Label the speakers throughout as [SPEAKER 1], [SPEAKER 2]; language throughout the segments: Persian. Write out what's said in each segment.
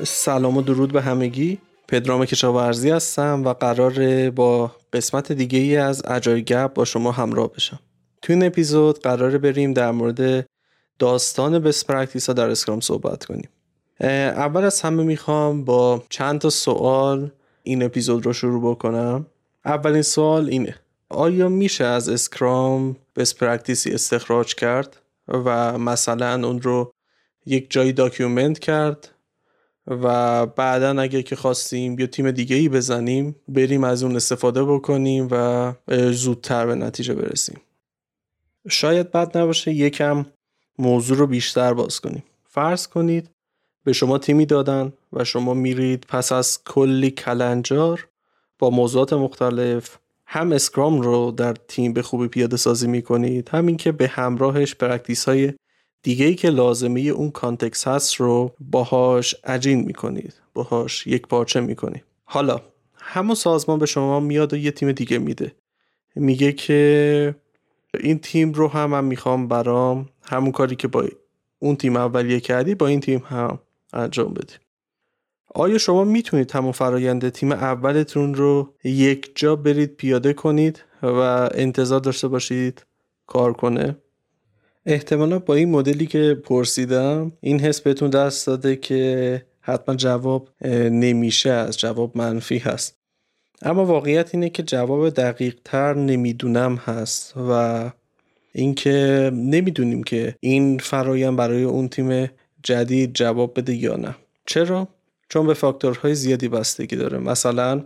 [SPEAKER 1] سلام و درود به همگی. پدرام کشاورزی هستم و قراره با قسمت دیگه ای از اجایل گپ با شما همراه بشم. تو این اپیزود قراره بریم در مورد داستان best practice ها در اسکرام صحبت کنیم. اول از همه می‌خوام با چند تا سوال این اپیزود رو شروع بکنم. اولین سوال اینه آیا میشه از اسکرام best practice ی استخراج کرد و مثلا اون رو یک جایی document کرد؟ و بعدا اگه که خواستیم یا تیم دیگه ای بزنیم بریم از اون استفاده بکنیم و زودتر به نتیجه برسیم. شاید بد نباشه یکم موضوع رو بیشتر باز کنیم. فرض کنید به شما تیمی دادن و شما میرید پس از کلی کلنجار با موضوعات مختلف هم اسکرام رو در تیم به خوبی پیاده سازی می‌کنید همین که به همراهش practice های دیگه ای که لازمه اون کانتکس هست رو باهاش عجین می‌کنید. باهاش یک پارچه می‌کنید. حالا همون سازمان به شما میاد و یه تیم دیگه میده. میگه که این تیم رو هم من می‌خوام برام همون کاری که با اون تیم اولیه کردی با این تیم هم انجام بدی. آیا شما می‌تونید همون فرایند تیم اولتون رو یک جا برید پیاده کنید و انتظار داشته باشید کار کنه؟ احتمالا با این مدلی که پرسیدم این حس بهتون دست داده که حتما جواب نمیشه از جواب منفی هست. اما واقعیت اینه که جواب دقیق تر نمی‌دونم هست و اینکه نمی‌دونیم که این فرایم برای اون تیم جدید جواب بده یا نه. چرا؟ چون به فاکتورهای زیادی بستگی داره. مثلا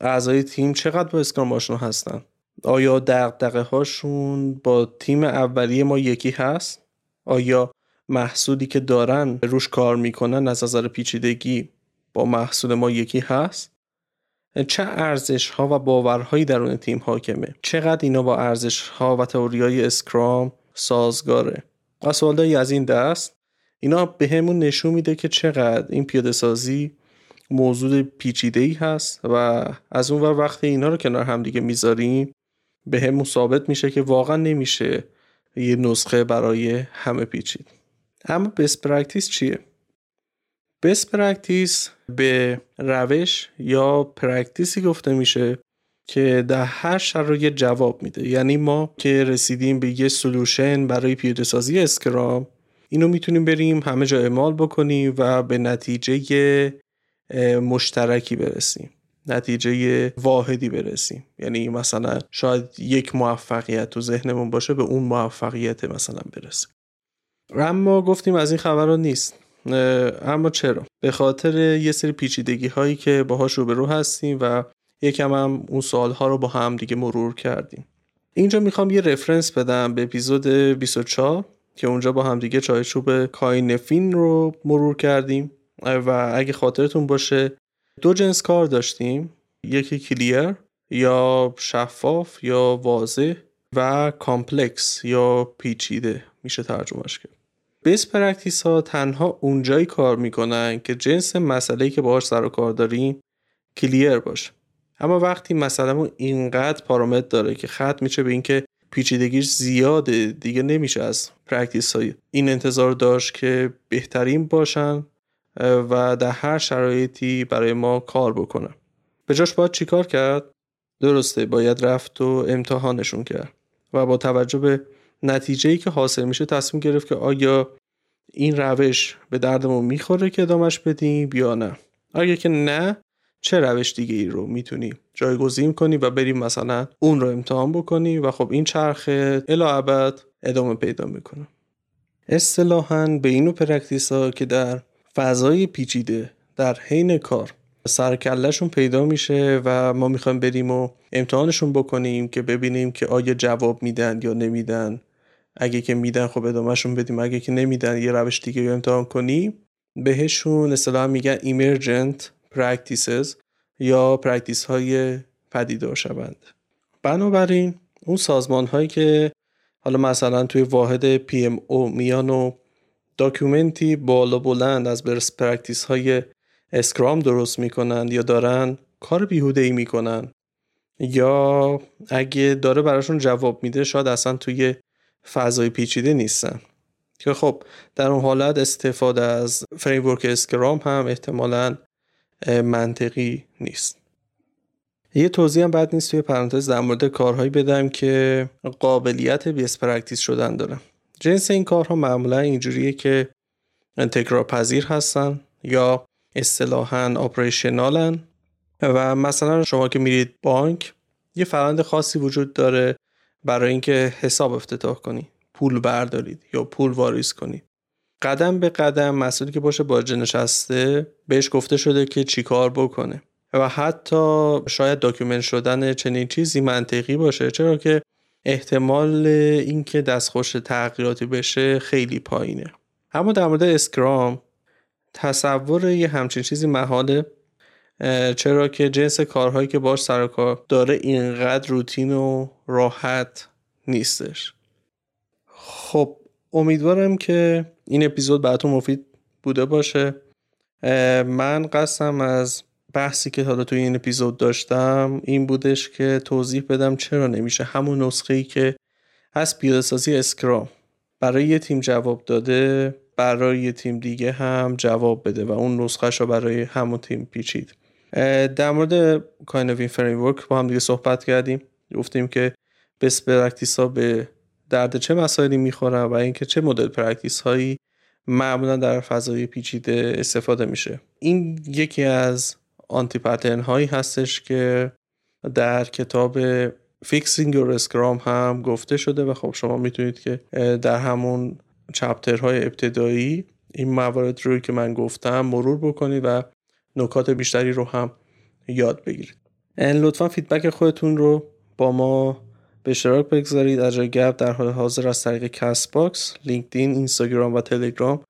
[SPEAKER 1] اعضای تیم چقدر با اسکرام آشنا هستن؟ آیا دقدقه هاشون با تیم اولیه ما یکی هست؟ آیا محصولی که دارن روش کار می‌کنن از نظر پیچیدگی با محصول ما یکی هست؟ چه ارزش ها و باورهایی درون تیم حاکمه؟ چقدر اینا با ارزش ها و تئوری های اسکرام سازگاره؟ سوالایی از این دست اینا به همون نشون میده که چقدر این پیاده سازی موضوع پیچیده ای هست و از اون وقتی اینا رو کنار هم دیگه می‌ذاریم به هم ثابت میشه که واقعا نمیشه یه نسخه برای همه پیچید. اما best practice چیه؟ best practice به روش یا practice ی گفته میشه که در هر شرایط جواب میده. یعنی ما که رسیدیم به یه solution برای پیاده سازی Scrum اینو می‌تونیم بریم همه جا اعمال بکنیم و به نتیجه مشترکی برسیم. نتیجه واحدی برسیم. یعنی مثلا شاید یک موفقیت تو ذهنمون باشه به اون موفقیت مثلا برسیم. اما گفتیم از این خبرها نیست. اما چرا؟ به خاطر یه سری پیچیدگی هایی که باهاش روبرو هستیم و یکم هم اون سوال ها رو با هم دیگه مرور کردیم. اینجا می‌خوام یه reference بدم به اپیزود 24 که اونجا با هم دیگه چارچوب Cynefin رو مرور کردیم. و اگه خاطرتون باشه دو جنس کار داشتیم. یکی clear یا شفاف یا واضح و complex یا پیچیده میشه ترجمهش کرد. best practice ها تنها اونجایی کار می‌کنن که جنس مسئله که باهاش سر و کار داریم clear باشه. اما وقتی مثلا اینقدر پارامتر داره که ختم میشه به اینکه پیچیدگیش زیاده دیگه نمیشه از practice های این انتظار داشت که بهترین باشن. و در هر شرایطی برای ما کار بکنن به جاش باید چیکار کرد؟ درسته باید رفت و امتحانشون کرد و با توجه به نتیجه ای که حاصل میشه تصمیم گرفت که آیا این روش به دردمون می‌خوره که ادامش بدیم یا نه. اگه که نه چه روش دیگه ای رو می‌تونی جایگزین کنی و بریم مثلا اون رو امتحان بکنی و خب این چرخه الی ابد ادامه پیدا می‌کنه. اصطلاحا به این practice ها که در فضای پیچیده در حین کار. سر و کلشون پیدا میشه و ما می‌خوایم بریم و امتحانشون بکنیم که ببینیم که آیا جواب میدن یا نمیدن. اگه که میدن خب ادامهشون بدیم اگه که نمیدن یه روش دیگه رو امتحان کنیم. بهشون اصطلاحا میگن emergent practices یا practice های پدیدار شونده. بنابراین اون سازمان هایی که حالا مثلا توی واحد PMO میان و document ی بالا بلند از best practice های Scrum درست می‌کنن یا دارن کار بیهوده ای می‌کنن؟ یا اگه داره براشون جواب میده شاید اصلا توی فضای پیچیده نیستن. که خب در اون حالت استفاده از framework Scrum هم احتمالا منطقی نیست. یه توضیح هم بد نیست توی پرانتز در مورد کارهایی بدم که قابلیت best practice شدن داره. جنس این کارها معمولا اینجوریه که تکرار پذیر هستن یا اصطلاحا operational ن و مثلا شما که میرید بانک یه روند خاصی وجود داره برای اینکه حساب افتتاح کنی پول بردارید یا پول واریز کنید قدم به قدم مسئولی که پشت باجه نشسته بهش گفته شده که چیکار بکنه. و حتی شاید document شدن چنین چیزی منطقی باشه چرا که احتمال اینکه دستخوش تغییراتی بشه خیلی پایینه. اما در مورد Scrum تصور یه همچین چیزی محاله چرا که جنس کارهایی که باش سر کار داره اینقدر روتین و راحت نیستش. خب امیدوارم که این اپیزود براتون مفید بوده باشه. من قصدم از بحثی که حالا توی این اپیزود داشتم این بودش که توضیح بدم چرا نمیشه همون نسخه ای که از پیاده سازی اسکرام برای یه تیم جواب داده برای یه تیم دیگه هم جواب بده و اون نسخهش رو برای همون تیم پیچید. در مورد Cynefin framework با هم دیگه صحبت کردیم. گفتیم که best practice ها به درد چه مسائلی می‌خورن و اینکه چه مدل practice هایی معمولا در فضای پیچیده استفاده میشه. این یکی از anti-pattern هایی هستش که در کتاب Fixing Your Scrum هم گفته شده و خب شما می‌تونید که در همون chapter های ابتدایی این موارد رو که من گفتم مرور بکنید و نکات بیشتری رو هم یاد بگیرید. لطفا feedback خودتون رو با ما به اشتراک بگذارید. اجایل گپ در حال حاضر از طریق Castbox، لینکدین، اینستاگرام و تلگرام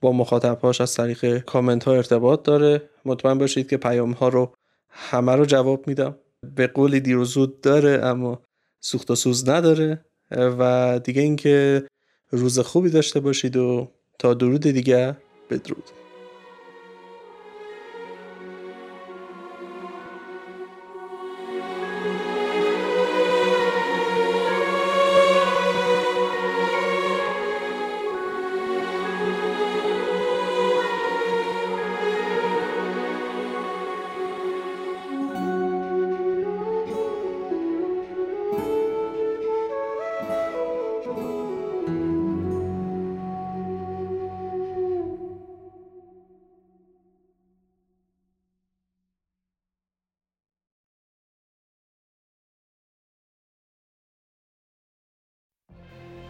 [SPEAKER 1] با مخاطبهاش از طریق کامنت ها ارتباط داره. مطمئن باشید که پیام ها رو همه رو جواب میدم. به قول دیر داره اما سوخت و سوز نداره. و دیگه اینکه روز خوبی داشته باشید و تا درود دیگه بدرود.